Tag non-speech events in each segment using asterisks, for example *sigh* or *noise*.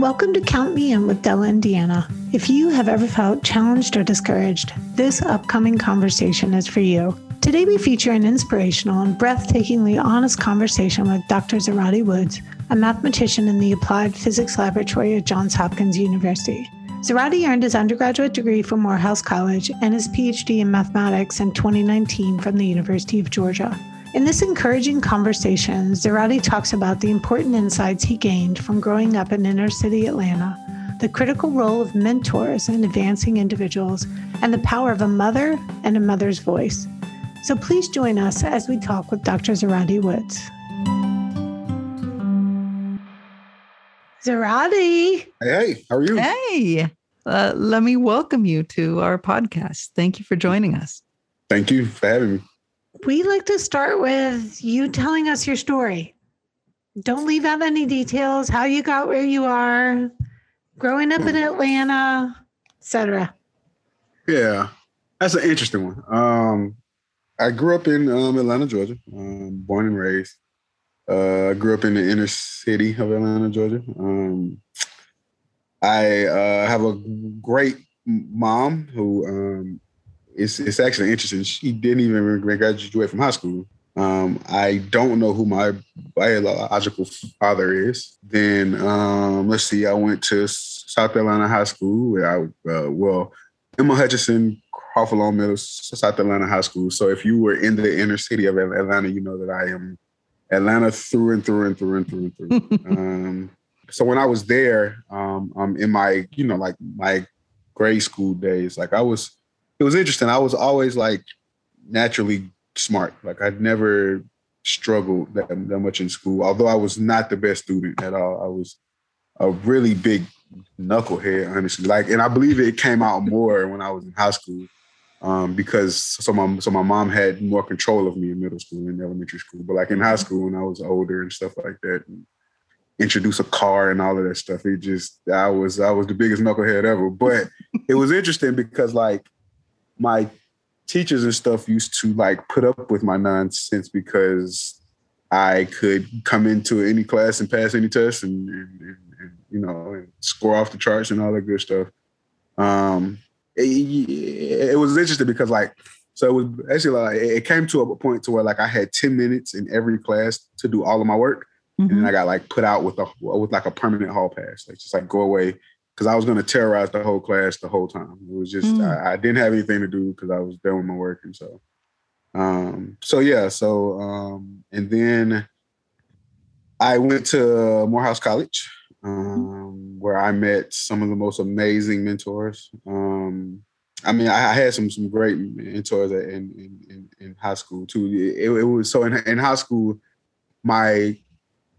Welcome to Count Me In with Della and Deanna. If you have ever felt challenged or discouraged, this upcoming conversation is for you. Today, we feature an inspirational and breathtakingly honest conversation with Dr. Zerotti Woods, a mathematician in the Applied Physics Laboratory at Johns Hopkins University. Zerotti earned his undergraduate degree from Morehouse College and his PhD in mathematics in 2019 from the University of Georgia. In this encouraging conversation, Zerotti talks about the important insights he gained from growing up in inner city Atlanta, the critical role of mentors in advancing individuals, and the power of a mother and a mother's voice. So please join us as we talk with Dr. Zerotti Woods. Zerotti. Hey, hey, how are you? Hey, uh, let me welcome you to our podcast. Thank you for joining us. Thank you for having me we like to start with you telling us your story. Don't leave out any details, how you got where you are, growing up in Atlanta, etc. Yeah, that's an interesting one. Um, I grew up in um, Atlanta, Georgia, um, born and raised. Uh, I grew up in the inner city of Atlanta, Georgia. Um, I uh, have a great mom who um, it's it's actually interesting. She didn't even graduate from high school. Um, I don't know who my biological father is. Then um, let's see, I went to South Carolina High School. Where I uh, well, Emma Hutchinson Crawford Long Middle, South Carolina High School. So if you were in the inner city of Atlanta, you know that I am Atlanta through and through and through and through and through. *laughs* um, so when I was there, um, um, in my you know like my grade school days, like I was it was interesting. I was always like naturally smart. Like I'd never struggled that, that much in school, although I was not the best student at all. I was a really big knucklehead, honestly. Like, and I believe it came out more when I was in high school. Um, because so my so my mom had more control of me in middle school and elementary school. But like in high school when I was older and stuff like that, and introduce a car and all of that stuff, it just I was I was the biggest knucklehead ever. But it was interesting because like my teachers and stuff used to like put up with my nonsense because I could come into any class and pass any test and, and, and, and you know and score off the charts and all that good stuff. Um, it, it, was interesting because like so it was actually like it came to a point to where like I had ten minutes in every class to do all of my work, mm-hmm. and then mm-hmm. I got like put out with a with like a permanent hall pass, like just like go away because I was going to terrorize the whole class the whole time. It was just mm. I, I, didn't have anything to do because I was done with my work, and so, um, so yeah, so um, and then I went to Morehouse College, um, where I met some of the most amazing mentors. Um, I mean, I, I, had some some great mentors in in, in high school too. It, it was so in, in high school, my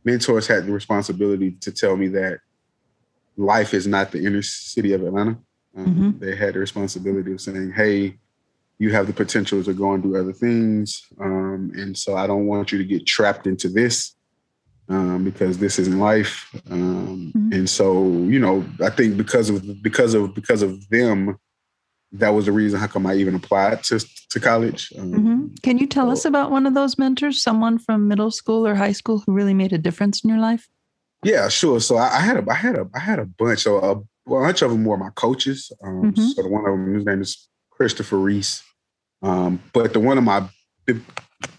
mentors had the responsibility to tell me that life is not the inner city of Atlanta. Um, mm-hmm. They had the responsibility of saying, "Hey, you have the potential to go and do other things, um, and so I don't want you to get trapped into this um, because this isn't life." Um, mm-hmm. And so, you know, I think because of because of because of them, that was the reason how come I even applied to to college. Um, mm-hmm. Can you tell so, us about one of those mentors, someone from middle school or high school who really made a difference in your life? Yeah, sure. So I, I, had a I had a I had a bunch. So a bunch of them were my coaches. Um, mm-hmm. So the one of them, his name is Christopher Reese. Um, but the one of my the,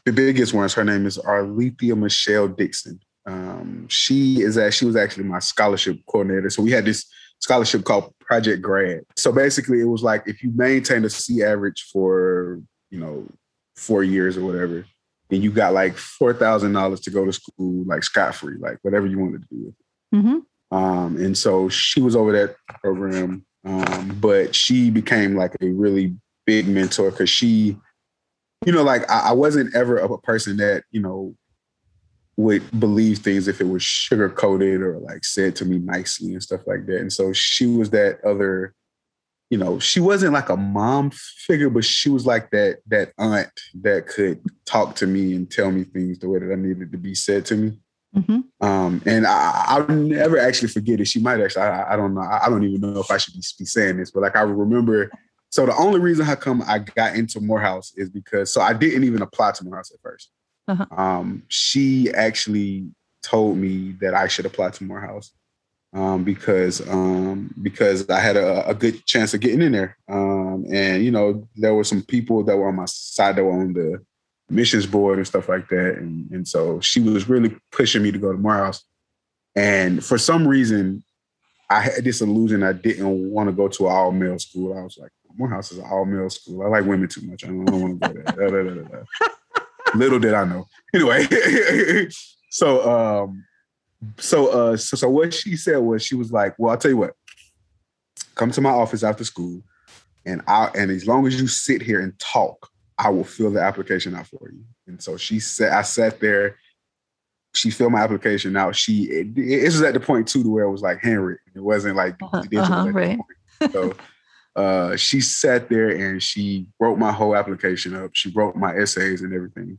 the biggest ones, her name is Arlethea Michelle Dixon. Um, she is that she was actually my scholarship coordinator. So we had this scholarship called Project Grad. So basically, it was like if you maintain a C average for you know four years or whatever, and you got like four thousand dollars to go to school, like scot free, like whatever you wanted to do with. Mm-hmm. Um, and so she was over that program, um, but she became like a really big mentor because she, you know, like I, I wasn't ever a person that you know would believe things if it was sugar coated or like said to me nicely and stuff like that. And so she was that other you know, she wasn't like a mom figure, but she was like that that aunt that could talk to me and tell me things the way that I needed to be said to me. Mm-hmm. Um, and I, I'll never actually forget it. She might actually, I, I don't know, I, I, don't even know if I should be, be saying this, but like I remember. So the only reason how come I got into Morehouse is because so I didn't even apply to Morehouse at 1st uh-huh. Um, she actually told me that I should apply to Morehouse. Um, because um, because I had a, a, good chance of getting in there. Um, and you know, there were some people that were on my side that were on the missions board and stuff like that. And, and so she was really pushing me to go to Morehouse. And for some reason, I had this illusion I didn't want to go to an all male school. I was like, Morehouse is an all male school. I like women too much. I don't, don't want to go there. da, da, da, *laughs* Little did I know. *laughs* Anyway, *laughs* so um, so uh, so so what she said was she was like, well, I'll tell you what, come to my office after school, and I and as long as you sit here and talk, I will fill the application out for you. And so she said, I sat there. She filled my application out. She it, it was at the point too to where it was like handwritten. It wasn't like uh-huh, uh-huh right. So uh, she sat there and she wrote my whole application up. She wrote my essays and everything.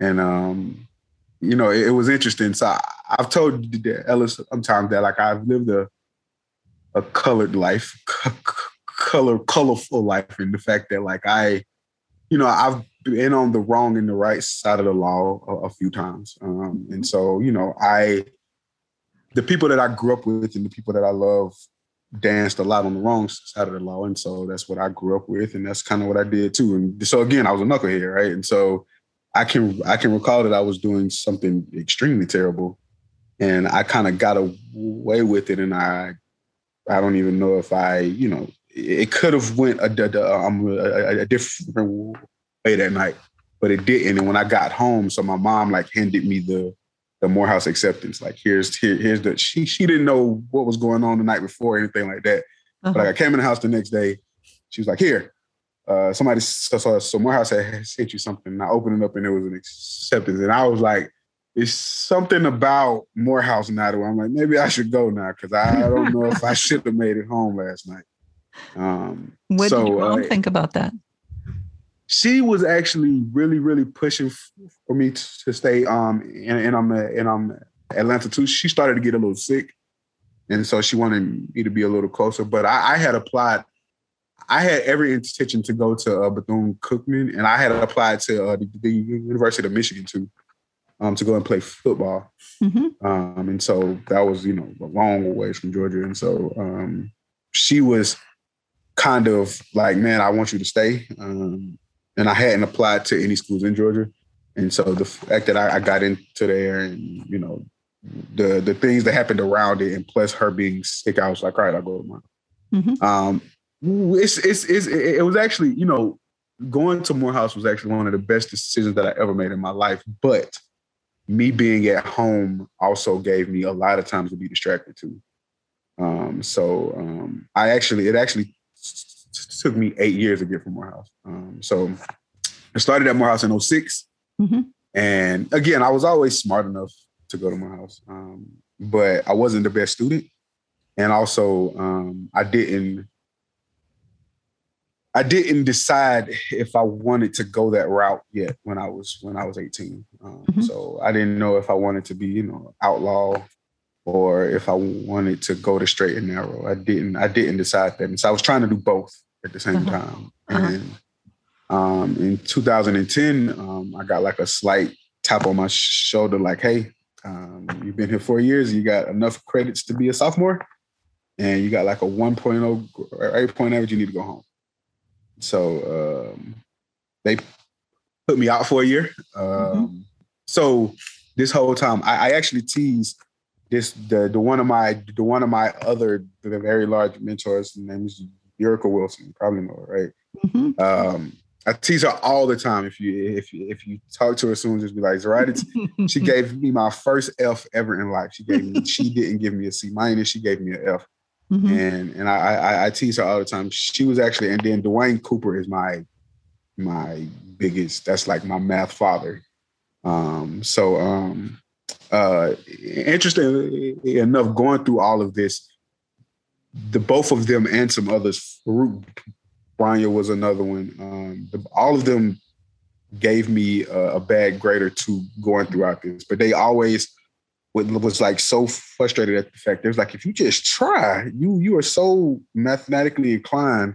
And um, you know, it, it was interesting. So I, have told Ellis sometimes that like I've lived a a colored life, *laughs* color colorful life, and the fact that like I you know, I've been on the wrong and the right side of the law a, a few times. Um, and so, you know, I, the people that I grew up with and the people that I love danced a lot on the wrong side of the law. And so that's what I grew up with. And that's kind of what I did too. And so again, I was a knucklehead, right? And so I can, I can recall that I was doing something extremely terrible and I kind of got away with it. And I, I don't even know if I, you know, it could have went a, um, a, a, different way that night, but it didn't. And when I got home, so my mom like handed me the the Morehouse acceptance. Like here's here, here's the she she didn't know what was going on the night before or anything like that. Uh-huh. But like I came in the house the next day, she was like, here. Uh, somebody so, so, so Morehouse had sent you something. And I opened it up and it was an acceptance. And I was like, it's something about Morehouse now I'm like, maybe I should go now because I don't know if I *laughs* should have made it home last night. Um, what so, did your mom uh, think about that? She was actually really, really pushing for me to, to stay. Um, and, and I'm and I'm Atlanta too. She started to get a little sick, and so she wanted me to be a little closer. But I, I had applied. I had every intention to go to uh, Bethune Cookman, and I had applied to uh, the, the, University of Michigan too, um, to go and play football. Mm-hmm. Um, and so that was, you know, a long way from Georgia. And so um, she was kind of like, man, I want you to stay. Um, and I hadn't applied to any schools in Georgia. And so the fact that I, I, got into there and, you know, the the things that happened around it and plus her being sick, I was like, all right, I'll go to mine. Mm-hmm. Um, it's, it's, it's, it was actually, you know, going to Morehouse was actually one of the best decisions that I ever made in my life. But me being at home also gave me a lot of times to be distracted too. Um, so um, I actually, it actually took me eight years to get from Morehouse. Um, so I started at Morehouse in 6 mm-hmm. And again, I was always smart enough to go to Morehouse, um, but I wasn't the best student. And also, um, I didn't. I didn't decide if I wanted to go that route yet when I was when I was 18. Um, mm-hmm. So I didn't know if I wanted to be, you know, outlaw or if I wanted to go the straight and narrow. I didn't. I didn't decide that, and so I was trying to do both at the same uh-huh. time. Uh-huh. And um, in 2010, um, I got like a slight tap on my shoulder, like, "Hey, um, you've been here four years. You got enough credits to be a sophomore, and you got like a 1.0 or 8 point average. You need to go home." So um, they put me out for a year. Mm-hmm. Um, so this whole time, I, I actually teased this the the one of my the one of my other the very large mentors. Name is Ulrica Wilson. Probably know right? Mm-hmm. Um, I tease her all the time. If you if you if you talk to her soon, just be like, right. she *laughs* gave me my first F ever in life. She gave me she didn't give me a C minus. She gave me an F. Mm-hmm. And and I, I I tease her all the time. She was actually and then Duane Cooper is my my biggest. That's like my math father. Um, so um, uh, interesting enough, going through all of this, the both of them and some others, Farouk was another one. Um, the, all of them gave me a, a bad grade or two going throughout this, but they always was like so frustrated at the fact. It was like, if you just try, you you are so mathematically inclined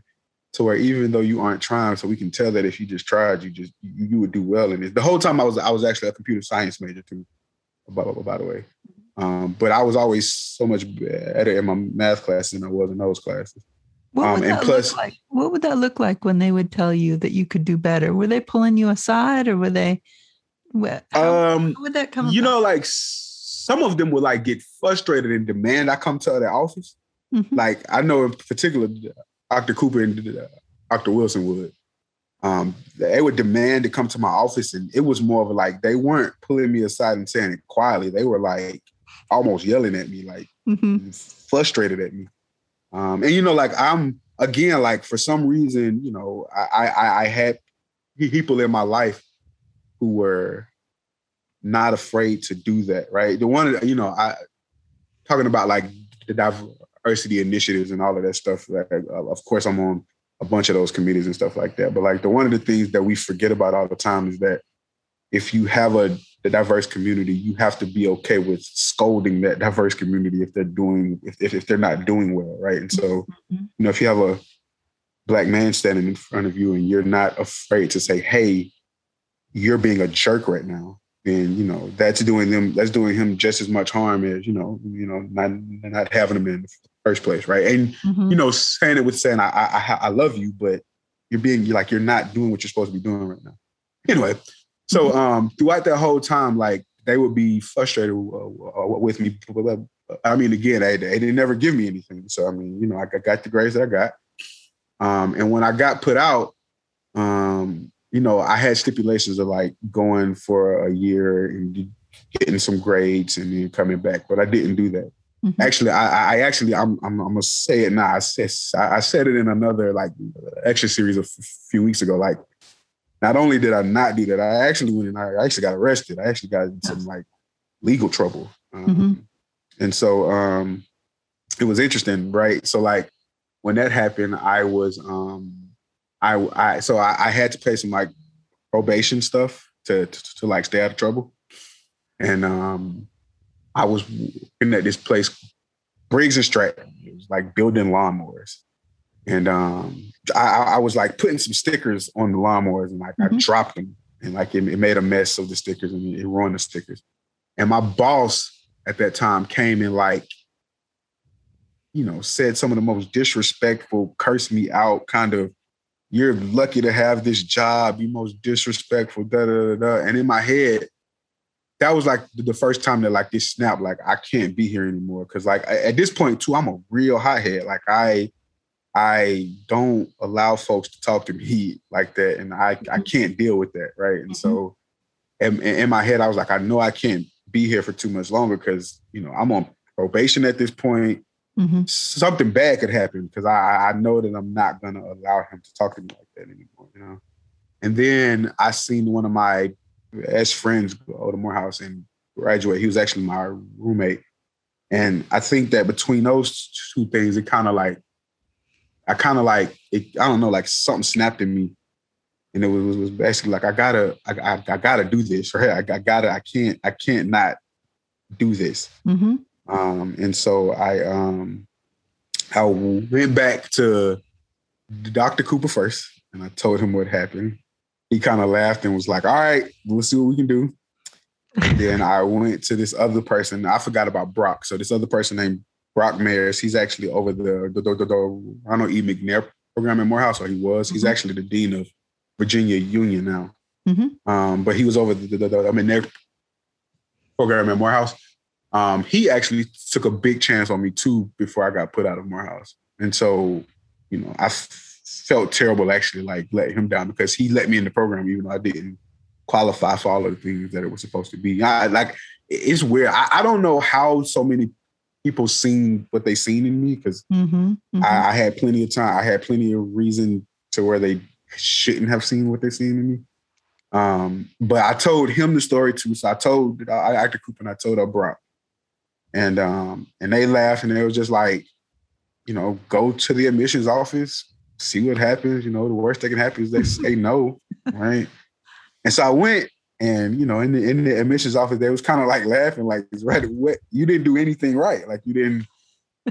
to where even though you aren't trying, so we can tell that if you just tried, you just you, you would do well in it. The whole time I was I was actually a computer science major too by, by the way. Um, but I was always so much better in my math classes than I was in those classes. What Um, would and that plus- look like? What would that look like when they would tell you that you could do better? Were they pulling you aside, or were they? How, Um, how would that come? you about? know, like some of them would like get frustrated and demand I come to their office. Mhm. Like I know in particular, Dr. Cooper and uh, Dr. Wilson would. Um, they would demand to come to my office, and it was more of like they weren't pulling me aside and saying it quietly. They were like almost yelling at me, like Mhm. frustrated at me. Um, and you know, like I'm again, like for some reason, you know, I I, I had people in my life who were not afraid to do that, right? The one, you know, I talking about like the diversity initiatives and all of that stuff. Like, uh, of course, I'm on a bunch of those committees and stuff like that. But like the one of the things that we forget about all the time is that if you have a the diverse community, you have to be okay with scolding that diverse community if they're doing if if, if they're not doing well, right? And so, Mhm. you know, if you have a black man standing in front of you and you're not afraid to say, "Hey, you're being a jerk right now," then you know that's doing them that's doing him just as much harm as you know you know not not having him in the first place, right? And Mhm. you know, saying it with saying I I, I- love you, but you're being you're like you're not doing what you're supposed to be doing right now. Anyway, so um throughout that whole time, like they would be frustrated uh, uh, with me. I mean, again, they, they didn't never give me anything. So I mean, you know, I got the grades that I got. Um, and when I got put out, um, you know, I had stipulations of like going for a year and getting some grades and then coming back, but I didn't do that. Mhm. Actually, I, I actually, I'm, I'm, I'm gonna say it now. I said, I said it in another like extra series a f- few weeks ago. Like, not only did I not do that, I actually went and I actually got arrested. I actually got in some like legal trouble. Um, Mhm. And so um, it was interesting, right? So like when that happened, I was, um, I, I, so I, I had to pay some like probation stuff to, to, to like stay out of trouble. And um, I was in at this place, Briggs and Stratton. It was like building lawnmowers. And um, I, I I was like putting some stickers on the lawnmowers and like I Mhm. dropped them and like it, it made a mess of the stickers and it ruined the stickers. And my boss at that time came and like, you know, said some of the most disrespectful, cursed me out, kind of, you're lucky to have this job, you most disrespectful, da da da da. And in my head, that was like the first time that like this snap, like I can't be here anymore. Cause like at this point too, I'm a real hothead. Like I I don't allow folks to talk to me *laughs* like that. And I I mm-hmm. can't deal with that. Right. And so mm-hmm. in, in my head, I was like, I know I can't be here for too much longer because you know I'm on probation at this point. Mhm. Something bad could happen because I I know that I'm not gonna allow him to talk to me like that anymore. You know. And then I seen one of my best friends go to Morehouse and graduate. He was actually my roommate. And I think that between those two things, it kind of like, I kind of like, it, I don't know, like something snapped in me. And it was, was basically like, I gotta, I, I, I gotta do this, right? I, I gotta, I can't, I can't not do this. Mhm. Um, and so I um I went back to Dr. Cooper first and I told him what happened. He kind of laughed and was like, all right, we'll see what we can do. And then I went to this other person. I forgot about Brock. So this other person named Brock Mayers, he's actually over the the, the, the, Ronald E. McNair program in Morehouse, or he was. He's Mhm. actually the dean of Virginia Union now. Mhm. Um, but he was over the, the, the, the McNair program at Morehouse. Um, he actually took a big chance on me too before I got put out of Morehouse. And so, you know, I f- felt terrible actually like letting him down because he let me in the program even though I didn't qualify for all of the things that it was supposed to be. I like it's weird. I, I don't know how so many people seen what they seen in me because Mhm. Mhm. I, I had plenty of time. I had plenty of reason to where they shouldn't have seen what they seen in me. Um, but I told him the story too. So I told I acted Cooper and I told her Brock. And um, and they laughed and they was just like, you know, go to the admissions office, see what happens. You know, the worst that can happen is they *laughs* say no, right? And so I went, and you know, in the in the admissions office, they was kind of like laughing, like, "Right, what? You didn't do anything right. Like you didn't,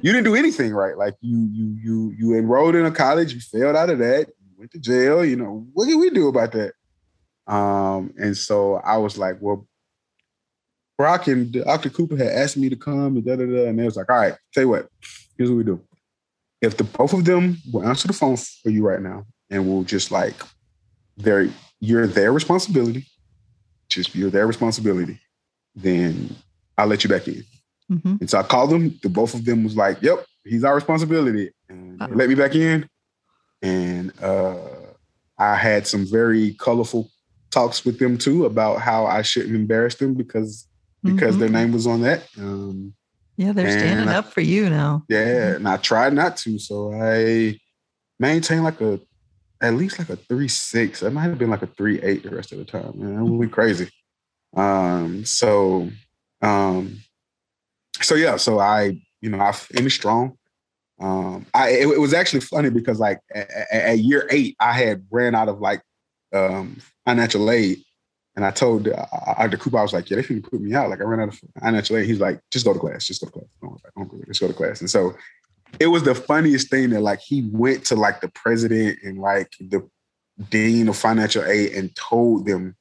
you didn't do anything right. Like you you you you enrolled in a college, you failed out of that, you went to jail. You know, what can we do about that?" Um, and so I was like, "Well, Brock and Dr. Cooper had asked me to come and da da da, and they was like, "All right, tell you what, here's what we do. If the both of them will answer the phone for you right now, and we'll just like, they're you're their responsibility, just you're their responsibility, then I'll let you back in." Mm-hmm. And so I called them. The both of them was like, "Yep, he's our responsibility," and they let me back in. And uh, I had some very colorful talks with them too about how I shouldn't embarrass them because because Mhm. their name was on that. Um, Yeah, they're standing I- up for you now. yeah, and I tried not to, so I maintained like a at least like a three six. I might have been like a three eight the rest of the time. Man, that would be crazy. Um, so um, so yeah, so I you know I finished strong. Um, I it, it was actually funny because like at, at year eight, I had ran out of like um financial aid. And I told uh, Dr. Cooper, I was like, yeah, they finna put me out. Like I ran out of financial aid. He's like, just go to class, just go to class. Don't worry about it. Don't worry, Just go to class. And so it was the funniest thing that like he went to like the president and like the dean of financial aid and told them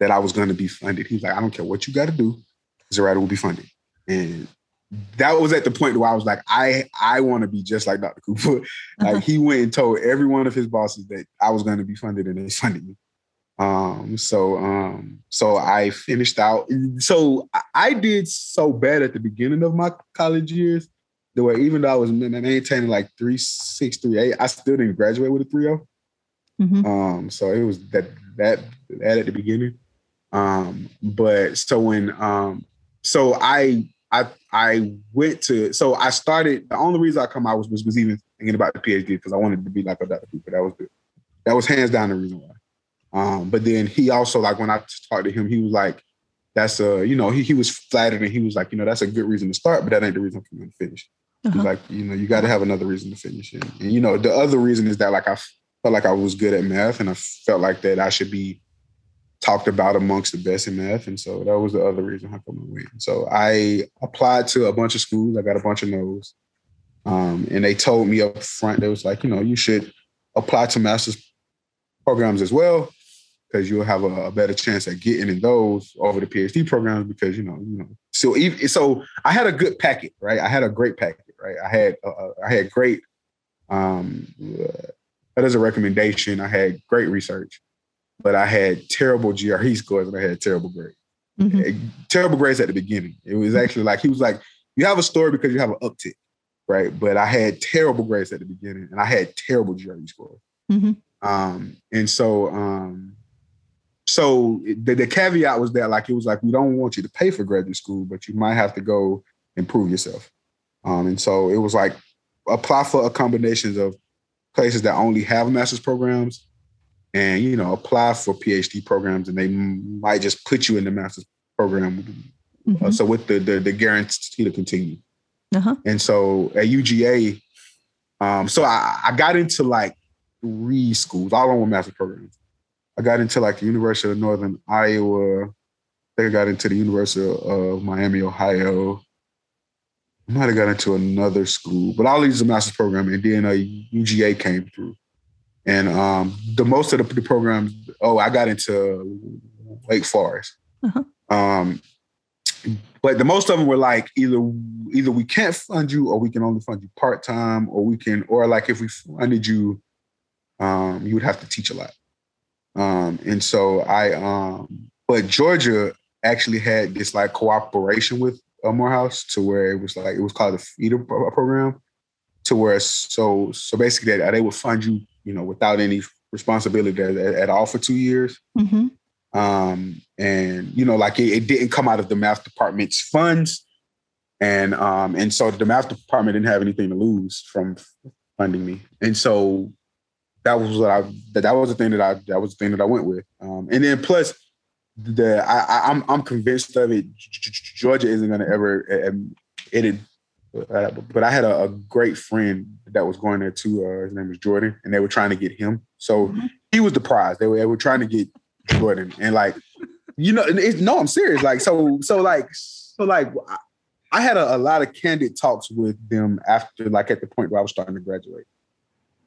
that I was going to be funded. He's like, I don't care what you got to do, Zerotti will be funded. And that was at the point where I was like, I I want to be just like Dr. Cooper. *laughs* like he went and told every one of his bosses that I was going to be funded and they funded me. Um, so um, so I finished out. So I- did so bad at the beginning of my college years that way, even though I was ma- maintaining like three six, three eight, I still didn't graduate with a 3 Mhm. Um, so it was that that that at the beginning. Um, but so when um so I I I went to so I started the only reason I come out was was, was even thinking about the PhD because I wanted to be like a Dr. Cooper. That was the that was hands down the reason why. Um, but then he also like when I talked to him, he was like, that's a, you know, he, he was flattered and he was like, you know, that's a good reason to start, but that ain't the reason for me to finish. He's Uh-huh. like, you know, you got to have another reason to finish. And, and, you know, the other reason is that like I felt like I was good at math and I felt like that I should be talked about amongst the best in math. And so that was the other reason how come I went. So I applied to a bunch of schools. I got a bunch of no's. Um, and they told me up front, they was like, you know, you should apply to master's programs as well because you'll have a, a better chance at getting in those over the PhD programs because you know, you know. So even so, I had a good packet, right? I had a great packet, right? I had uh, I had great. Um, uh, that is a recommendation. I had great research, but I had terrible GRE scores and I had terrible grades. Mhm. Terrible grades at the beginning. It was actually like he was like, "You have a story because you have an uptick." Right, but I had terrible grades at the beginning, and I had terrible GRE scores. Mhm. Um, and so, um, so the, the caveat was that like it was like we don't want you to pay for graduate school, but you might have to go improve yourself. Um, and so it was like apply for a combinations of places that only have master's programs, and you know apply for PhD programs, and they might just put you in the master's program. Uh, Mhm. so with the, the the guarantee to continue. Uh-huh. And so at UGA, um, so I, I got into like three schools, all on one master programs. I got into like the University of Northern Iowa. I think I got into the University of Miami, Ohio. I might have got into another school, but all these are master's program. And then uh, UGA came through. And um, the most of the, the programs, oh, I got into Wake Forest. Uh-huh. Um, but the most of them were like either either we can't fund you or we can only fund you part time or we can or like if we funded you, um, you would have to teach a lot. Um, and so I um, but Georgia actually had this like cooperation with uh, Morehouse to where it was like it was called the feeder program to where so so basically they, they would fund you you know without any responsibility at, at all for two years. Mhm. um, and you know, like it, it didn't come out of the math department's funds, and um, and so the math department didn't have anything to lose from funding me, and so that was what I that, that was the thing that I that was the thing that I went with, um, and then plus the I, I I'm I'm convinced of it. Georgia isn't going to ever um, it. Uh, but I had a, a great friend that was going there too. Uh, his name was Jordan, and they were trying to get him. So Mhm. he was the prize. They were, they were trying to get Jordan, and like, you know, and it's, no, I'm serious. Like, so, so, like, so, like, I- I had a, a lot of candid talks with them after, like, at the point where I was starting to graduate,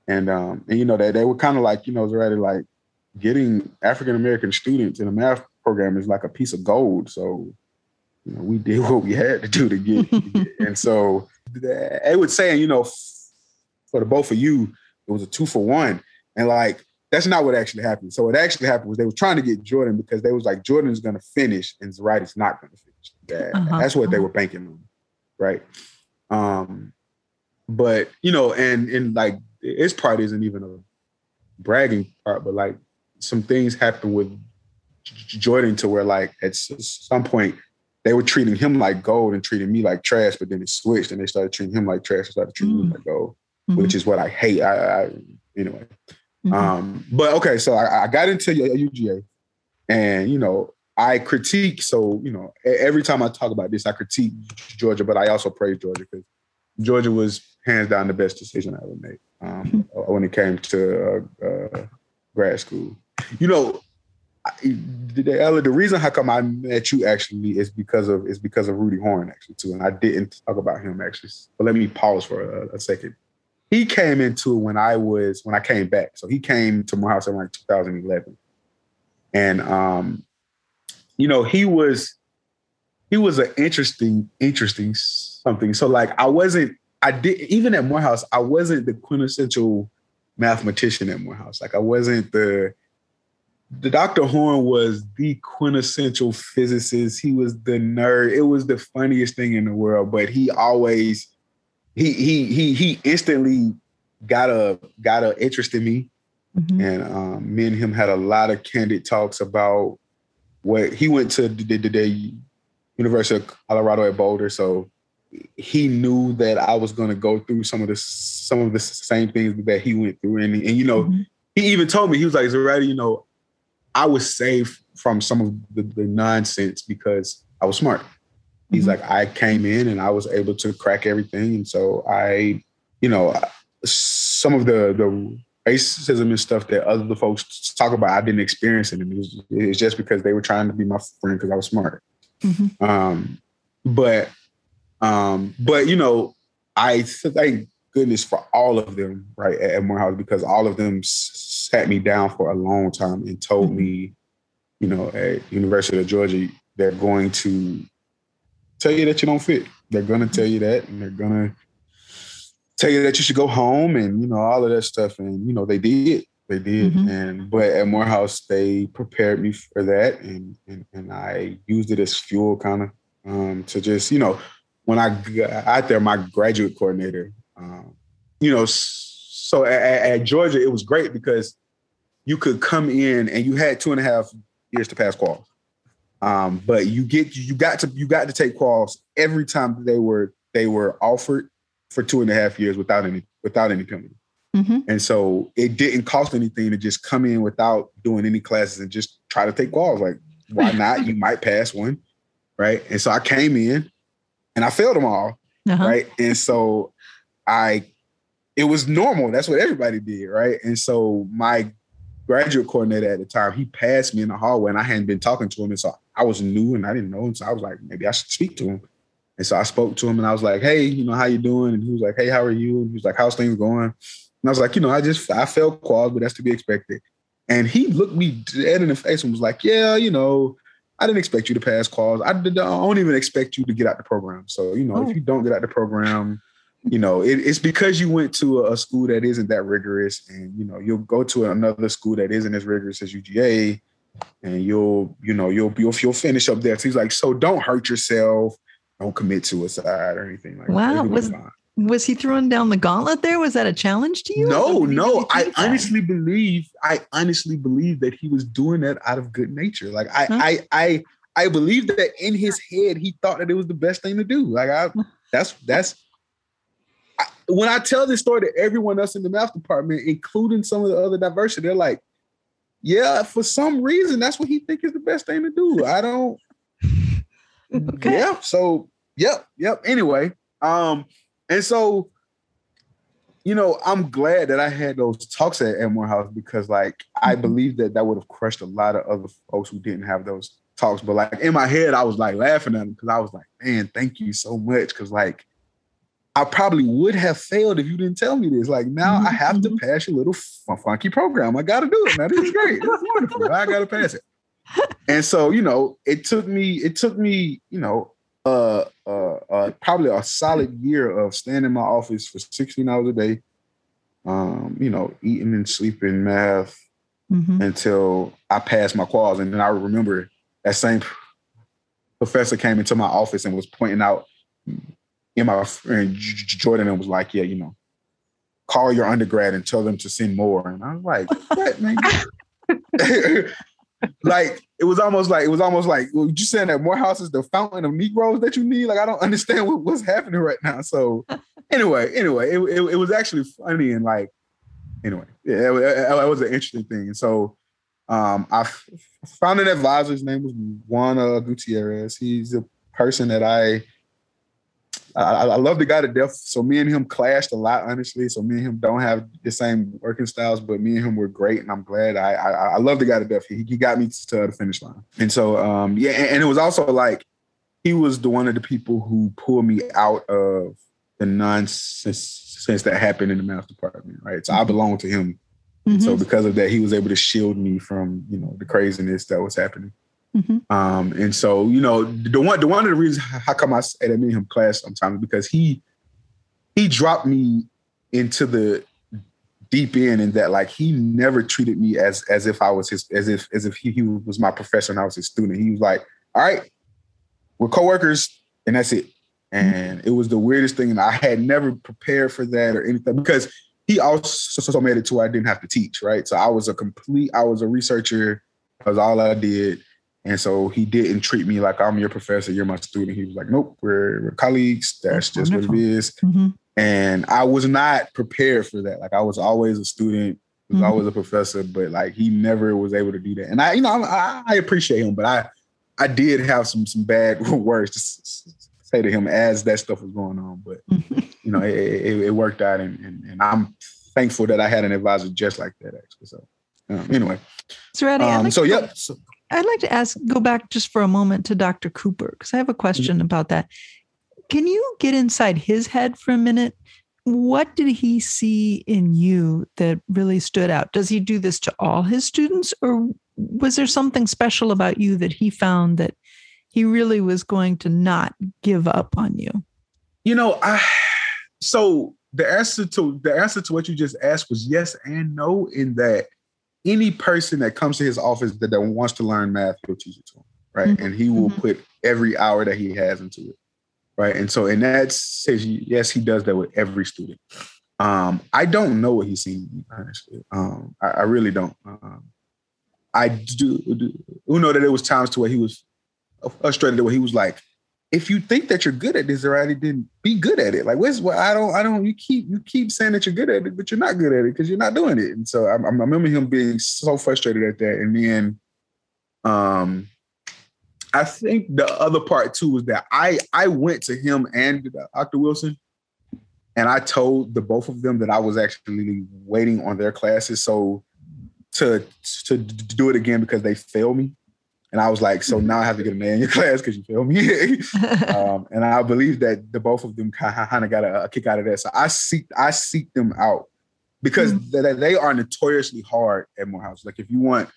and um, and you know, they they were kind of like, you know, already like getting African American students in a math program is like a piece of gold. So, you know, we did *laughs* what we had to do to get. to get. and so they would say, you know, for the both of you, it was a two for one. And like, that's not what actually happened. So what actually happened was they were trying to get Jordan because they was like, Jordan is going to finish and Zerotti's not going to finish. That, uh-huh. That's what they were banking on. Right. Um, but you know, and and like his part isn't even a bragging part, but like some things happened with Jordan to where like at some point they were treating him like gold and treating me like trash, but then it switched and they started treating him like trash and started treating mm-hmm. me like gold, mm-hmm. which is what I hate. I, I anyway. Mm-hmm. Um, but okay, so I, I got into UGA and you know, I critique. So, you know, every time I talk about this, I critique Georgia, but I also praise Georgia because Georgia was hands down the best decision I ever made um, *laughs* when it came to uh, uh, grad school. You know, the, Ella, the reason how come I met you actually is because of is because of Rudy Horn actually too, and I didn't talk about him actually. But let me pause for a, a second. He came into when I was when I came back, so he came to Morehouse in like 2011, and um, you know he was he was an interesting interesting something. So like I wasn't I did even at Morehouse I wasn't the quintessential mathematician at Morehouse. Like I wasn't the the Dr. Horn was the quintessential physicist. He was the nerd. It was the funniest thing in the world, but he always he he he he instantly got a got a interest in me. Mm-hmm. And um, me and him had a lot of candid talks about what he went to the, the, the University of Colorado at Boulder. So he knew that I was going to go through some of the some of the same things that he went through, and and you know, mm-hmm. he even told me he was like, "Zerotti, you know, I was saved from some of the, the nonsense because I was smart. He's mm-hmm. like, I came in and I was able to crack everything. And so I, you know, some of the the racism and stuff that other folks talk about, I didn't experience it. And it was, it was just because they were trying to be my friend because I was smart. Mm-hmm. Um, but um, but you know, I thank goodness for all of them, right, at Morehouse because all of them sat me down for a long time and told mm-hmm. me, you know, at University of Georgia, they're going to tell you that you don't fit. They're going to tell you that, and they're going to tell you that you should go home, and you know all of that stuff. And you know they did, they did. Mm-hmm. And but at Morehouse, they prepared me for that, and and, and I used it as fuel, kind of, um, to just you know when I got out there, my graduate coordinator, um, you know, so at, at, Georgia, it was great because you could come in and you had two and a half years to pass quals. Um, but you get you got to you got to take quals every time they were they were offered for two and a half years without any without any penalty. Mm-hmm. And so it didn't cost anything to just come in without doing any classes and just try to take quals. Like, why not? you might pass one. Right. And so I came in and I failed them all. Uh-huh. Right. And so I it was normal. That's what everybody did, right? And so my graduate coordinator at the time, he passed me in the hallway and I hadn't been talking to him. And so I was new and I didn't know him. So I was like, maybe I should speak to him. And so I spoke to him and I was like, hey, you know, how you doing? And he was like, hey, how are you? And he was like, how's things going? And I was like, you know, I just, I felt quals, but that's to be expected. And he looked me dead in the face and was like, yeah, you know, I didn't expect you to pass quals. I, don't even expect you to get out the program. So, you know, oh. if you don't get out the program, you know, it, it's because you went to a, a, school that isn't that rigorous, and you know, you'll go to another school that isn't as rigorous as UGA, and you'll, you know, you'll you'll you'll finish up there. So he's like, so don't hurt yourself, don't commit suicide or anything like wow. that. Wow, was was he throwing down the gauntlet there? Was that a challenge to you? No, no. I honestly believe, I honestly believe that he was doing that out of good nature. Like I, huh? I, I, I believe that in his head he thought that it was the best thing to do. Like I, that's that's when I tell this story to everyone else in the math department, including some of the other diversity, they're like, "Yeah, for some reason, that's what he think is the best thing to do." I don't. *laughs* okay. Yeah. So, yep, yep. Anyway, um, and so, you know, I'm glad that I had those talks at, at Morehouse because, like, I mm-hmm. believe that that would have crushed a lot of other folks who didn't have those talks. But like in my head, I was like laughing at them because I was like, "Man, thank you so much." Because like I probably would have failed if you didn't tell me this. Like now mm-hmm. I have to mm-hmm. pass your little funky program. I got to do it. Now this is great. This is wonderful. I got to pass it. And so, you know, it took me, it took me, you know, uh, uh, uh, probably a solid year of staying in my office for 16 hours a day, um, you know, eating and sleeping math mm-hmm. until I passed my quals. And then I remember that same professor came into my office and was pointing out in my friend Jordan and was like, yeah, you know, call your undergrad and tell them to send more. And I was like, what, man? *laughs* *laughs* like it was almost like it was almost like well, you saying that Morehouse is the fountain of Negroes that you need. Like I don't understand what, what's happening right now. So *laughs* anyway, anyway, it, it, it was actually funny and like anyway, yeah, it, was an interesting thing. And so um, I found an advisor. His name was Juan uh, Gutierrez. He's a person that I I, I, love the guy to death. So me and him clashed a lot, honestly. So me and him don't have the same working styles, but me and him were great, and I'm glad. I I, I love the guy to death. He, he got me to the finish line, and so um yeah, and, and, it was also like he was the one of the people who pulled me out of the nonsense that happened in the math department, right? So I mm-hmm. belong to him. Mm-hmm. So because of that, he was able to shield me from you know the craziness that was happening. Mm-hmm. Um, and so, you know, the one the one of the reasons how come I say that me him class sometimes because he he dropped me into the deep end in that like he never treated me as as if I was his as if as if he, he was my professor and I was his student. He was like, all right, we're coworkers, and that's it. Mm-hmm. And it was the weirdest thing, and I had never prepared for that or anything because he also made it to where I didn't have to teach, right? So I was a complete, I was a researcher. That was all I did. And so he didn't treat me like I'm your professor, you're my student. He was like, nope, we're, we're colleagues. That's, That's just wonderful. what it is. Mm-hmm. And I was not prepared for that. Like I was always a student, was mm-hmm. always a professor, but like he never was able to do that. And I, you know, I, I appreciate him, but I, I did have some some bad *laughs* words to say to him as that stuff was going on. But mm-hmm. you know, it, it, it worked out, and, and, and I'm thankful that I had an advisor just like that. Actually, so um, anyway. So, Eddie, um, so yep. So, I'd like to ask, go back just for a moment to Dr. Cooper, because I have a question mm-hmm. about that. Can you get inside his head for a minute? What did he see in you that really stood out? Does he do this to all his students, or was there something special about you that he found that he really was going to not give up on you? You know, I so the answer to the answer to what you just asked was yes and no in that any person that comes to his office that, that wants to learn math, he'll teach it to him, right? Mm-hmm. And he will mm-hmm. put every hour that he has into it, right? And so, and that says yes, he does that with every student. Um, I don't know what he's seen, honestly. Um, I, I, really don't. Um, I do, do, know that there was times to where he was frustrated, where he was like, if you think that you're good at this already, then be good at it. Like, what's what? I don't, I don't. You keep, you keep saying that you're good at it, but you're not good at it because you're not doing it. And so I, I, remember him being so frustrated at that. And then, um, I think the other part too was that I, I went to him and Dr. Wilson, and I told the both of them that I was actually waiting on their classes, so to to do it again because they failed me. And I was like, so now I have to get a man in your *laughs* class because you feel me. *laughs* um, and I believe that the both of them kind of got a, a, kick out of that. So I seek I seek them out because mm-hmm. they, they are notoriously hard at Morehouse. Like if you want,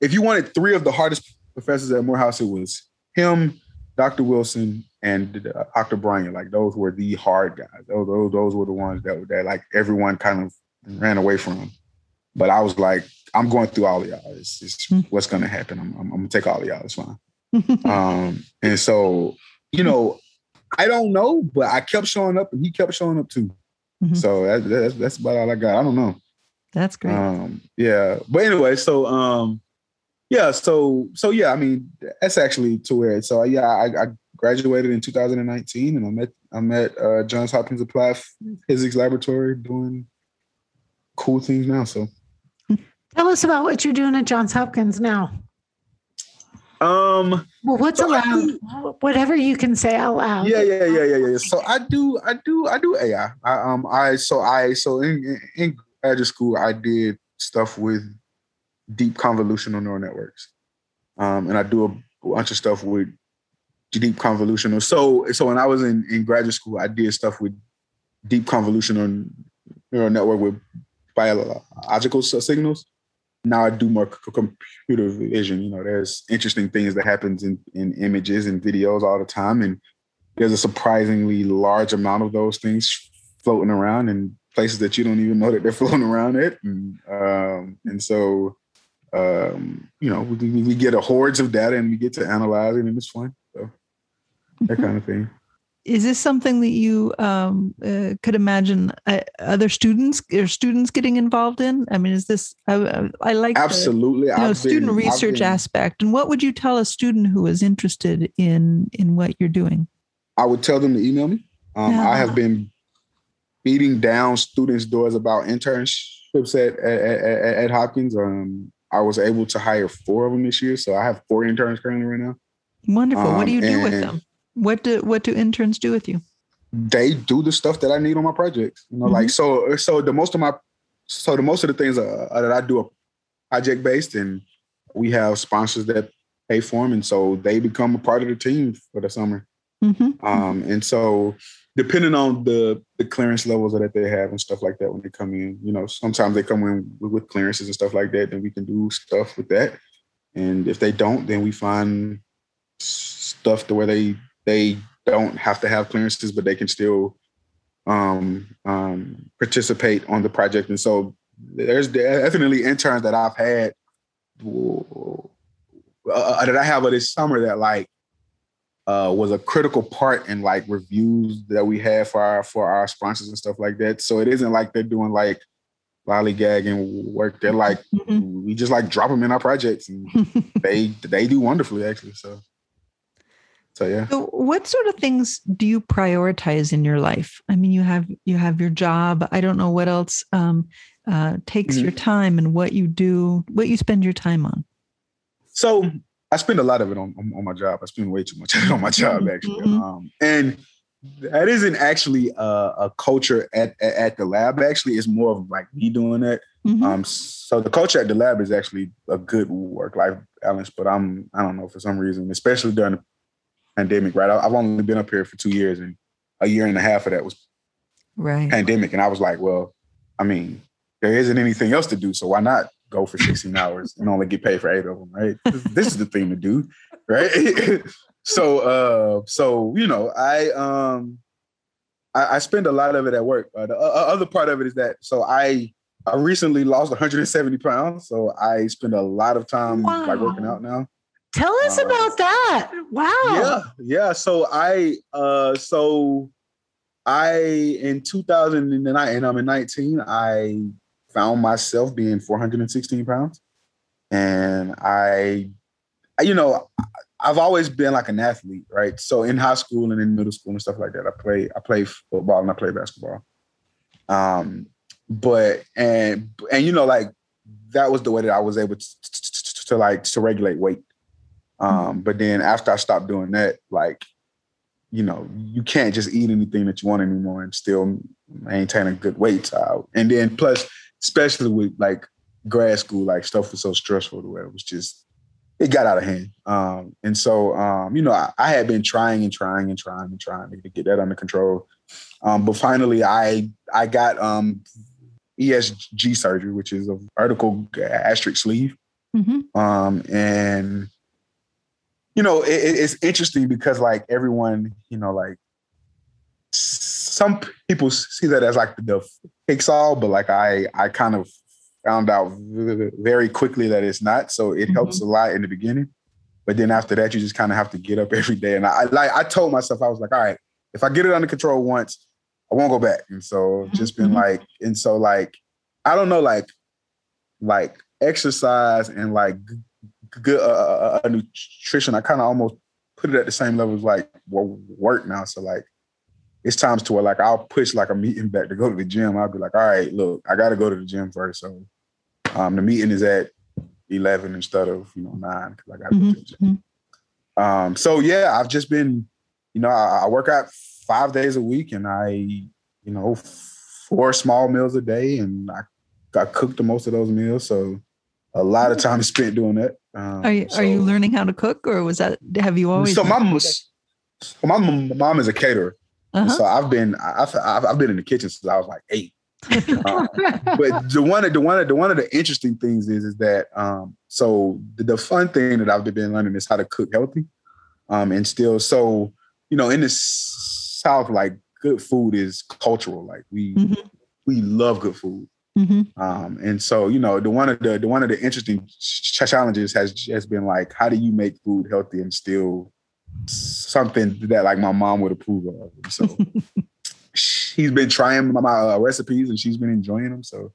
if you wanted three of the hardest professors at Morehouse, it was him, Dr. Wilson, and uh, Dr. Bryant. Like those were the hard guys. Those, those those were the ones that that like everyone kind of ran away from. But I was like, I'm going through all of y'all. It's, it's mm-hmm. what's going to happen. I'm, I'm, I'm, gonna take all of y'all. It's fine. *laughs* um, and so, you know, I don't know, but I kept showing up, and he kept showing up too. Mm-hmm. So that, that's that's about all I got. I don't know. That's great. Um, yeah, but anyway, so um, yeah, so so yeah, I mean, that's actually to where. So yeah, I, I graduated in 2019, and I'm at I'm at uh, Johns Hopkins Applied Physics Laboratory doing cool things now. So Tell us about what you're doing at Johns Hopkins now. Um. Well, what's so allowed? Do, whatever you can say out loud. Yeah, yeah, yeah, yeah, yeah. So I do, I do, I do AI. I, um, I so I so in, in graduate school I did stuff with deep convolutional neural networks, um, and I do a bunch of stuff with deep convolutional. So so when I was in in graduate school, I did stuff with deep convolutional neural network with biological signals now I do more computer vision. You know, there's interesting things that happens in, in images and videos all the time, and there's a surprisingly large amount of those things floating around in places that you don't even know that they're *laughs* floating around at, and um, and so um, you know we, we get a hordes of data and we get to analyze it, and it's fun. So that kind of thing is this something that you um, uh, could imagine uh, other students or students getting involved in? I mean, is this? I, I like absolutely the, you know, student been, research been, aspect. And what would you tell a student who is interested in in what you're doing? I would tell them to email me. Um, yeah. I have been beating down students' doors about internships at at, at, at Hopkins. Um, I was able to hire four of them this year, so I have four interns currently right now. Wonderful. Um, what do you do with them? What do what do interns do with you? They do the stuff that I need on my projects. You know, mm-hmm. like so so the most of my so the most of the things uh, that I do are project based, and we have sponsors that pay for them, and so they become a part of the team for the summer. Mm-hmm. Um, and so depending on the the clearance levels that they have and stuff like that when they come in, you know, sometimes they come in with, with clearances and stuff like that, then we can do stuff with that. And if they don't, then we find stuff to where they they don't have to have clearances, but they can still um, um, participate on the project. And so there's definitely interns that I've had uh, that I have this summer that like uh, was a critical part in like reviews that we had for our for our sponsors and stuff like that. So it isn't like they're doing like lollygagging work. They're like mm-hmm. we just like drop them in our projects and *laughs* they they do wonderfully actually. So so yeah. So what sort of things do you prioritize in your life? I mean, you have you have your job. I don't know what else um, uh, takes mm-hmm. your time and what you do, what you spend your time on. So I spend a lot of it on, on, on my job. I spend way too much *laughs* on my job mm-hmm. actually, mm-hmm. um, and that isn't actually a, a culture at, at, at the lab. Actually, it's more of like me doing it. Mm-hmm. Um, so the culture at the lab is actually a good work life balance. But I'm I don't know for some reason, especially during the pandemic, right? I've only been up here for two years, and a year and a half of that was right pandemic. And I was like, well, I mean, there isn't anything else to do, so why not go for 16 *laughs* hours and only get paid for eight of them, right? This, is the thing to do, right? *laughs* so, uh, so you know, I um, I, I, spend a lot of it at work. Uh, the uh, other part of it is that so I I recently lost 170 pounds, so I spend a lot of time wow. like working out now. Tell us uh, about that. Wow. Yeah, yeah. So I uh so I in 2009 and I'm in 19, I found myself being 416 pounds. And I, you know, I've always been like an athlete, right? So in high school and in middle school and stuff like that, I play, I play football and I play basketball. Um, but and and you know, like that was the way that I was able to, to, to like to regulate weight. Um, but then after I stopped doing that, like, you know, you can't just eat anything that you want anymore and still maintain a good weight. And then plus, especially with like grad school, like stuff was so stressful to where it was just it got out of hand. Um, and so um, you know, I, I, had been trying and trying and trying and trying to get that under control. Um, but finally I I got um ESG surgery, which is a vertical gastric sleeve. Mm-hmm. Um, and you know, it, it's interesting because like everyone, you know, like some people see that as like the fix all, but like I, I kind of found out very quickly that it's not. So it mm-hmm. helps a lot in the beginning, but then after that, you just kind of have to get up *laughs* every day. And I like I told myself, I was like, all right, if I get it under control once, I won't go back. And so just been mm-hmm. like, and so like, I don't know, like, like exercise and like good uh, uh, uh nutrition, I kind of almost put it at the same level as like work now. So like it's times to where like I'll push like a meeting back to go to the gym. I'll be like, all right, look, I got to go to the gym first. So um, the meeting is at eleven instead of you know nine because I got to mm-hmm. go to the gym. Mm-hmm. Um, so yeah, I've just been, you know, I, I work out five days a week, and I, you know, four small meals a day, and I I cook the most of those meals. So a lot of time *laughs* spent doing that. Um, are you so, are you learning how to cook, or was that have you always? So my my mom is a caterer, uh-huh. so I've been I've, I've, I've been in the kitchen since I was like eight. um, but *laughs* the one the one of the one of the interesting things is is that um, so the, the, fun thing that I've been learning is how to cook healthy, um, and still so you know, in the South, like good food is cultural. Like we Mhm. we love good food. Mhm. Um, and so, you know, the one of the, the one of the interesting ch- challenges has has been like, how do you make food healthy and still something that like my mom would approve of? And so *laughs* she's been trying my, my uh, recipes and she's been enjoying them. So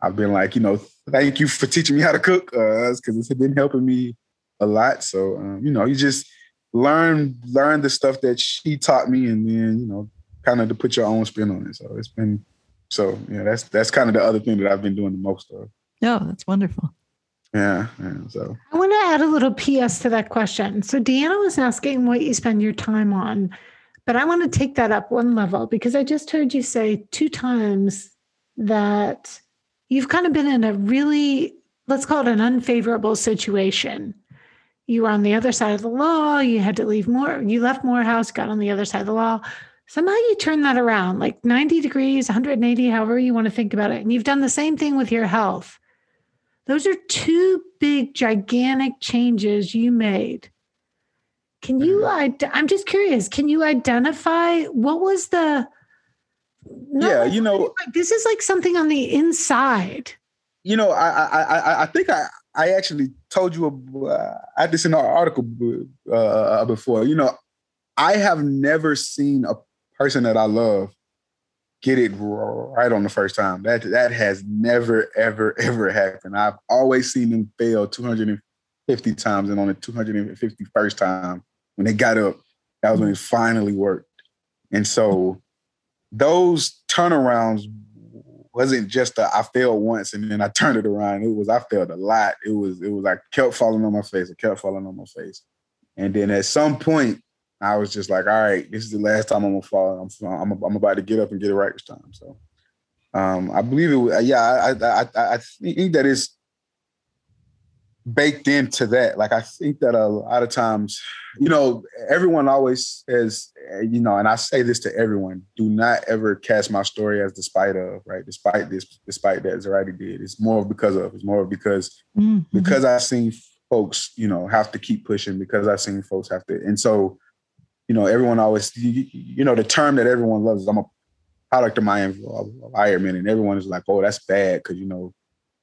I've been like, you know, thank you for teaching me how to cook, because it's been helping me a lot. So um, you know, you just learn learn the stuff that she taught me, and then you know, kind of to put your own spin on it. So it's been so yeah, that's that's kind of the other thing that I've been doing the most of. Oh, that's wonderful. Yeah, yeah. So I want to add a little PS to that question. So Deanna was asking what you spend your time on, but I want to take that up one level because I just heard you say two times that you've kind of been in a really, let's call it an unfavorable situation. You were on the other side of the law. You had to leave more. You left Morehouse, got on the other side of the law. Somehow you turn that around, like 90 degrees, 180, however you want to think about it. And you've done the same thing with your health. Those are two big, gigantic changes you made. Can you? I'm just curious. Can you identify what was the? yeah, like- you know, like this is like something on the inside. you know, I I I, I think I I actually told you uh, I in our article uh, before. You know, I have never seen a person that I love get it right on the first time. That that has never ever *laughs* ever happened. I've always seen them fail 250 times, and on the 251st time when they got up, that was when it finally worked. And so those turnarounds wasn't just a, I failed once and then I turned it around. It was I failed a lot. It was it was I kept falling on my face. I kept falling on my face. And then at some point, I was just like, all right, this is the last time I'm gonna fall. I'm I'm, I'm about to get up and get it right this time. So um, I believe it. Was, yeah, I I I, I think that is baked into that. Like I think that a lot of times, you know, everyone always says, uh, you know, and I say this to everyone: do not ever cast my story as despite of, right? Despite this, despite that Zerotti did. It's more because of. It's more because Mhm. because I've seen folks, you know, have to keep pushing because I've seen folks have to. And so, you know, everyone always, you, know, the term that everyone loves I'm a product of my environment. And everyone is like, oh, that's bad because, you know,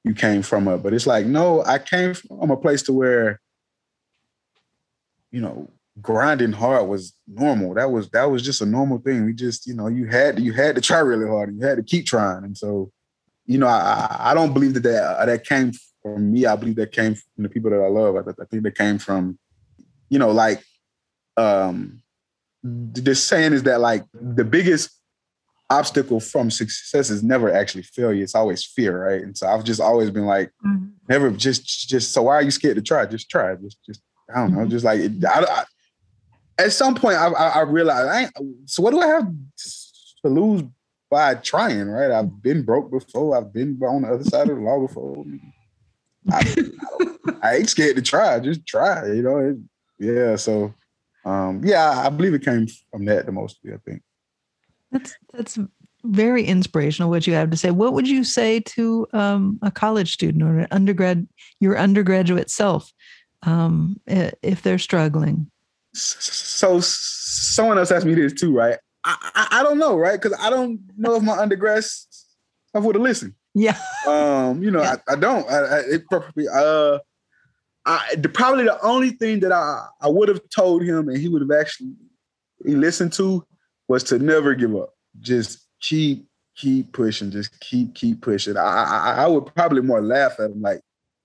you came from a, but it's like, no, I came from a place to where, you know, grinding hard was normal. That was, that was just a normal thing. We just, you know, you had, to, you had to try really hard and you had to keep trying. And so, you know, I, I- don't believe that that, that came from me. I believe that came from the people that I love. I, I think that came from, you know, like, um, th- this saying is that like the biggest obstacle from success is never actually failure. It's always fear, right? And so I've just always been like, mm-hmm. never just, just. So why are you scared to try? Just try. Just, just. I don't know. Mm-hmm. Just like it, I, I- at some point, I, I, I realized. I ain't, so what do I have to lose by trying? Right? I've been broke before. I've been on the other side of the law before. I, I, I ain't scared to try. Just try. You know. It, yeah. So, um, yeah, I believe it came from that the mostly. I think. That's that's very inspirational. What you have to say. What would you say to um, a college student or an undergrad, your undergraduate self, um, if they're struggling? so someone else asked me this too, right? I, I, I don't know, right? Because I don't know if my undergrad stuff would have listened. Yeah. Um, you know, *laughs* Yeah. I, I don't. I, I, it probably uh, I probably the only thing that I I would have told him and he would have actually he listened to was to never give up. Just keep keep pushing. Just keep keep pushing. I I, I would probably more laugh at him like.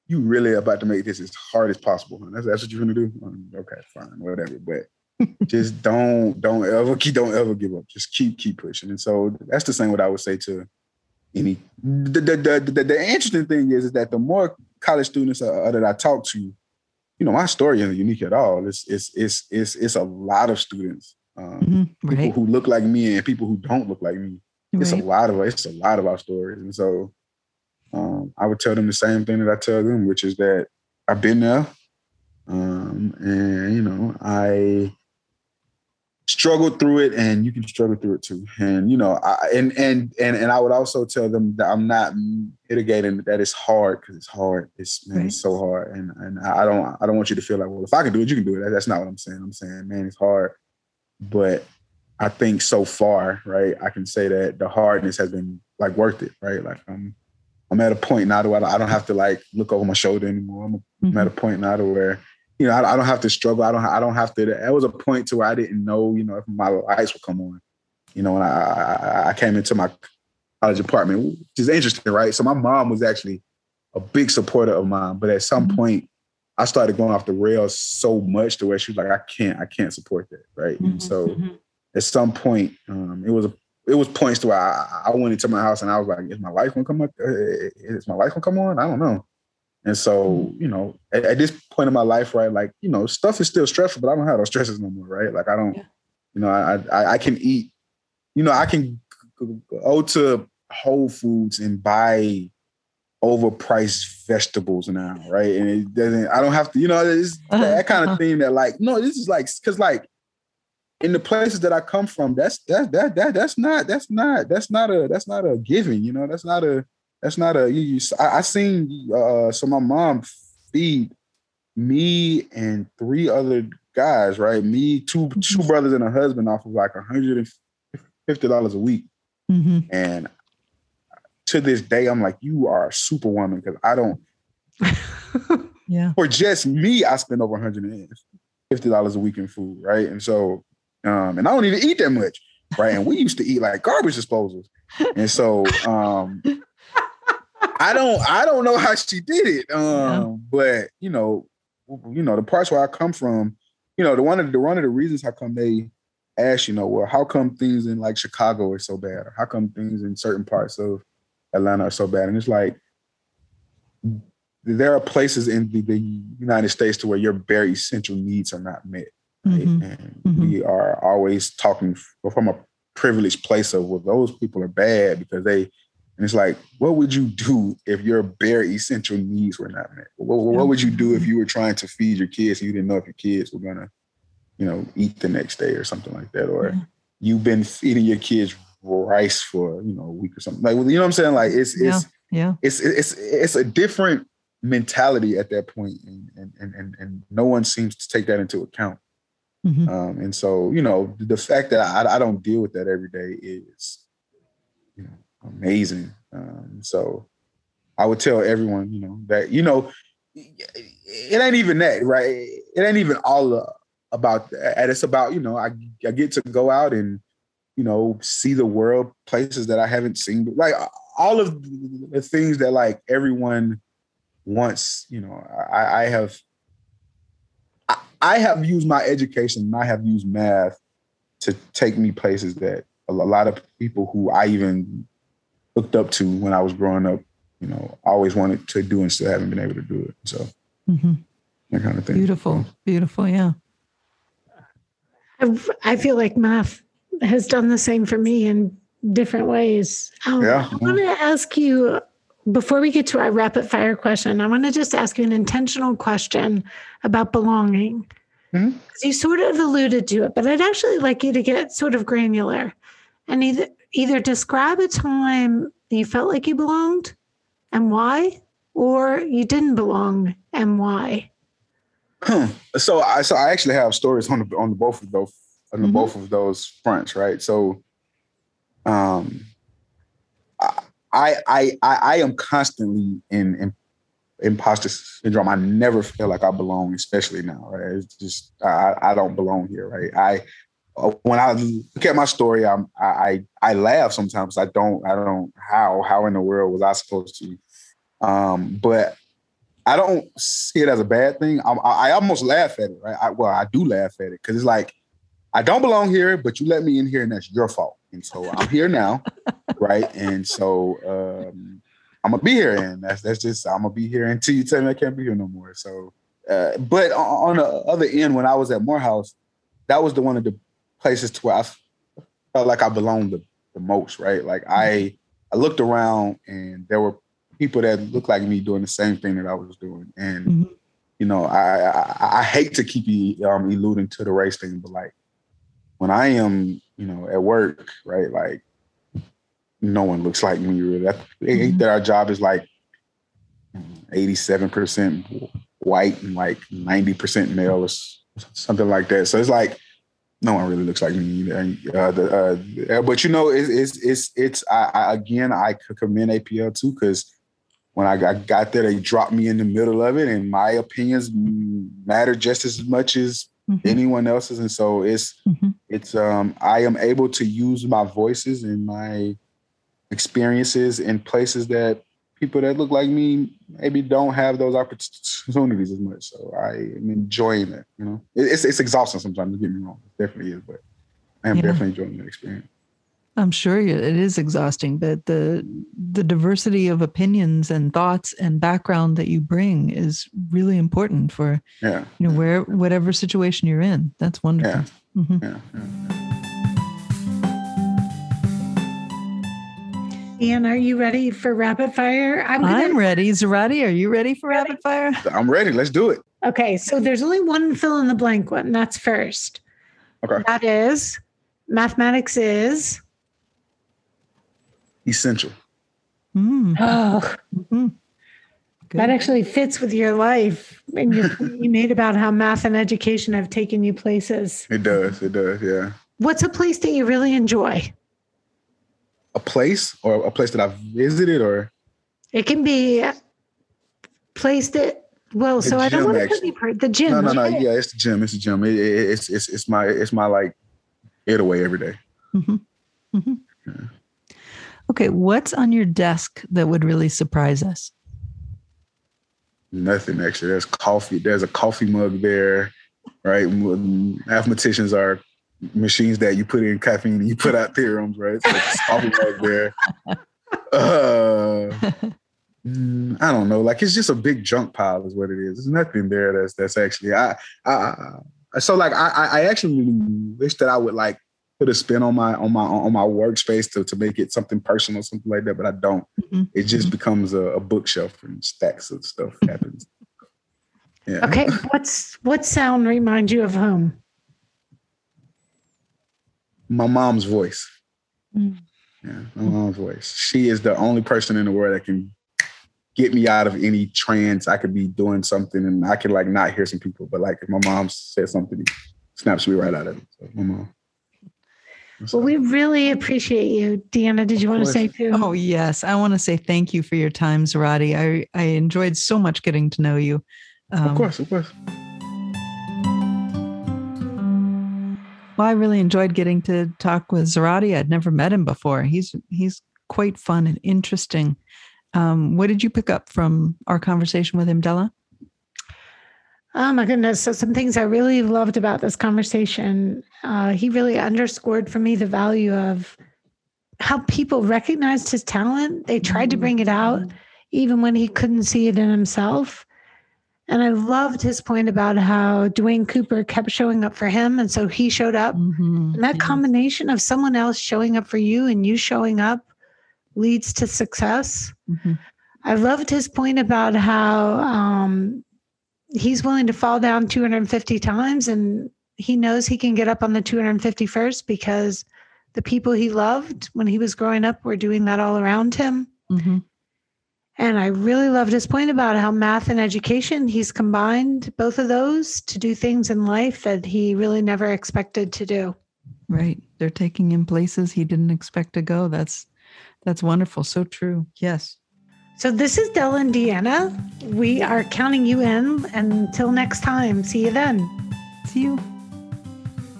You really about to make this as hard as possible. Huh? That's, that's what you're gonna do. Um, okay, fine, whatever. But *laughs* just don't don't ever keep don't ever give up. Just keep keep pushing. And so that's the same what I would say to any. The the the, the, the interesting thing is, is that the more college students uh, that I talk to, you know, my story isn't unique at all. It's it's it's it's it's a lot of students, um, Mhm. people who look like me and people who don't look like me. It's a lot of it's a lot of our stories, and so um, I would tell them the same thing that I tell them, which is that I've been there, um, and you know I struggled through it, and you can struggle through it too. And you know, I, and and and and I would also tell them that I'm not mitigating that it's hard because it's hard. It's man, it's so hard, and and I don't I don't want you to feel like well if I can do it, you can do it. That's not what I'm saying. I'm saying man, it's hard. but I think so far, right, I can say that the hardness has been like worth it, right? Like I'm I'm at a point now where I don't have to like look over my shoulder anymore. I'm, mm-hmm. I'm at a point now to where you know I, I, don't have to struggle. I don't I don't have to. That was a point to where I didn't know you know if my lights would come on. You know, when I I, I came into my college apartment, which is interesting, right? So my mom was actually a big supporter of mine, but at some mm-hmm. point I started going off the rails so much to where she was like, I can't, I can't support that, right? Mm-hmm, and so mm-hmm. at some point, um, it was a, it was points to where I, I, went into my house and I was like, is my life gonna come up? Uh, is my life gonna come on? I don't know. And so, you know, at, at, this point in my life, right, like, you know, stuff is still stressful, but I don't have those stresses no more, right? Like I don't, yeah. you know, I, I I can eat, you know, I can go to Whole Foods and buy overpriced vegetables now, right? And it doesn't, I don't have to, you know, it's uh-huh. *laughs* that kind of thing that like, no, this is like, cause like in the places that I come from, that's that that that that's not that's not that's not a that's not a giving, you know, that's not a that's not a you, you I, I seen uh so my mom feed me and three other guys, right? Me, two two mm-hmm. brothers and a husband off of like a hundred and fifty dollars a week. Mm-hmm. And to this day, I'm like, you are a superwoman because I don't. *laughs* yeah. For just me, I spend over 150 dollars a week in food, right? And so, um, and I don't even eat that much, right? And we used to eat like garbage disposals, and so, um, I don't, I don't know how she did it, *laughs* um, yeah. but you know, you know, the parts where I come from, you know, the one of the one of the reasons how come they ask, you know, well, how come things in like Chicago are so bad, or how come things in certain parts of Atlanta are so bad. And it's like there are places in the, the United States to where your very essential needs are not met. Right? Mm-hmm. And mm-hmm. we are always talking from a privileged place of well, those people are bad because they and it's like, what would you do if your bare essential needs were not met? What, what, would you do if you were trying to feed your kids and you didn't know if your kids were gonna, you know, eat the next day or something like that? Or yeah. you've been feeding your kids rice for you know a week or something. Like you know what I'm saying? Like it's it's yeah, it's it's it's a different mentality at that point, and and and and no one seems to take that into account. Mm-hmm. Um, and so you know the fact that I, I don't deal with that every day is amazing. Um, so I would tell everyone you know that you know it ain't even that right. It ain't even all about that. It's about you know I I get to go out and you know, see the world, places that I haven't seen, like all of the things that like everyone wants. You know, I, I have, I, I have used my education and I have used math to take me places that a lot of people who I even looked up to when I was growing up, you know, always wanted to do and still haven't been able to do it. So mm-hmm. that kind of thing. Beautiful, beautiful, yeah. I feel like math has done the same for me in different ways. Um, yeah. I want to ask you before we get to our rapid fire question, I want to just ask you an intentional question about belonging. Mm-hmm. You sort of alluded to it, but I'd actually like you to get sort of granular and either either describe a time you felt like you belonged and why, or you didn't belong and why. Hmm. So I so I actually have stories on the on the both of those on mm-hmm. both of those fronts, right? So, um, I I I I am constantly in, in imposter syndrome. I never feel like I belong, especially now. Right? It's just I I don't belong here. Right? I when I look at my story, I'm I I laugh sometimes. I don't I don't how how in the world was I supposed to? Um, but I don't see it as a bad thing. I, I almost laugh at it. Right? I, well, I do laugh at it because it's like I don't belong here, but you let me in here, and that's your fault. And so I'm here now, *laughs* right? And so um, I'm gonna be here, and that's that's just I'm gonna be here until you tell me I can't be here no more. So, uh, but on the other end, when I was at Morehouse, that was the one of the places to where I felt like I belonged the, the most, right? Like I I looked around, and there were people that looked like me doing the same thing that I was doing, and mm-hmm. you know, I, I, I hate to keep um, eluding to the race thing, but like when I am, you know, at work, right? Like no one looks like me really. That, mm-hmm. that our job is like 87% white and like 90% male or something like that. So it's like no one really looks like me. Uh, the, uh, but you know, it's it's it's, it's I, I, again I commend APL too because when I got, got there, they dropped me in the middle of it, and my opinions matter just as much as mm-hmm. anyone else's. And so it's mm-hmm. it's um I am able to use my voices and my experiences in places that people that look like me maybe don't have those opportunities as much. So I am enjoying it. You know, it's it's exhausting sometimes. Don't get me wrong, it definitely is, but I am yeah. definitely enjoying the experience. I'm sure it is exhausting, but the the diversity of opinions and thoughts and background that you bring is really important for yeah, you know where whatever situation you're in. That's wonderful. Yeah. Mm-hmm. yeah, yeah. Ian, are you ready for rapid fire? I'm, gonna... I'm ready. Zerotti, are you ready for ready? rapid fire? I'm ready. Let's do it. Okay, so there's only one fill in the blank one. That's first. Okay. That is mathematics is essential. Mm. *gasps* Oh, mm-hmm. that actually fits with your life and your you made about how math and education have taken you places. It does. It does. Yeah. What's a place that you really enjoy? A place or a place that I've visited or it can be a place that well, so I don't want to put part the gym. No, no, no. Yeah, it's the gym. It's the gym. It, it, it's it's it's my it's my like getaway every day. Mm-hmm. Mm-hmm. Yeah. Okay, what's on your desk that would really surprise us? Nothing actually. There's coffee. There's a coffee mug there, right? Mathematicians are machines that you put in caffeine and you put out theorems, right? So it's coffee mug there. Uh, mm, I don't know. Like it's just a big junk pile, is what it is. There's nothing there that's that's actually. I, I, I so like I I actually wish that I would like put a spin on my on my on my workspace to to make it something personal, something like that. But I don't. Mm-hmm. It just mm-hmm. becomes a, a, bookshelf and stacks of stuff happens. *laughs* Yeah. Okay. *laughs* What's what sound reminds you of home? My mom's voice. Mm. Yeah, my mom's voice. She is the only person in the world that can get me out of any trance. I could be doing something and I can like not hear some people, but like if my mom says something, snaps me right out of it. So my mom. Well, we really appreciate you. Deanna, did you want to say too? Oh, yes. I want to say thank you for your time, Zerotti. I, I enjoyed so much getting to know you. Um, of course, of course. Well, I really enjoyed getting to talk with Zerotti. I'd never met him before. He's he's quite fun and interesting. Um, what did you pick up from our conversation with him, Della? Oh my goodness! So some things I really loved about this conversation. Uh, he really underscored for me the value of how people recognized his talent. They tried to bring it out, even when he couldn't see it in himself. And I loved his point about how Duane Cooper kept showing up for him. And so he showed up. Mm-hmm. And that combination of someone else showing up for you and you showing up leads to success. Mm-hmm. I loved his point about how um, he's willing to fall down 250 times and he knows he can get up on the 251st because the people he loved when he was growing up were doing that all around him. Mm-hmm. And I really loved his point about how math and education, he's combined both of those to do things in life that he really never expected to do. Right. They're taking him places he didn't expect to go. That's that's wonderful. So true. Yes. So this is Della and Deanna. We are counting you in. Until next time. See you then. See you.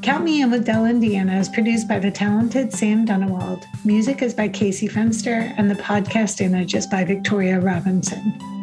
Count Me In with Della and Deanna is produced by the talented Sam Dunewald. Music is by Casey Fenster, and the podcast image is by Victoria Robinson.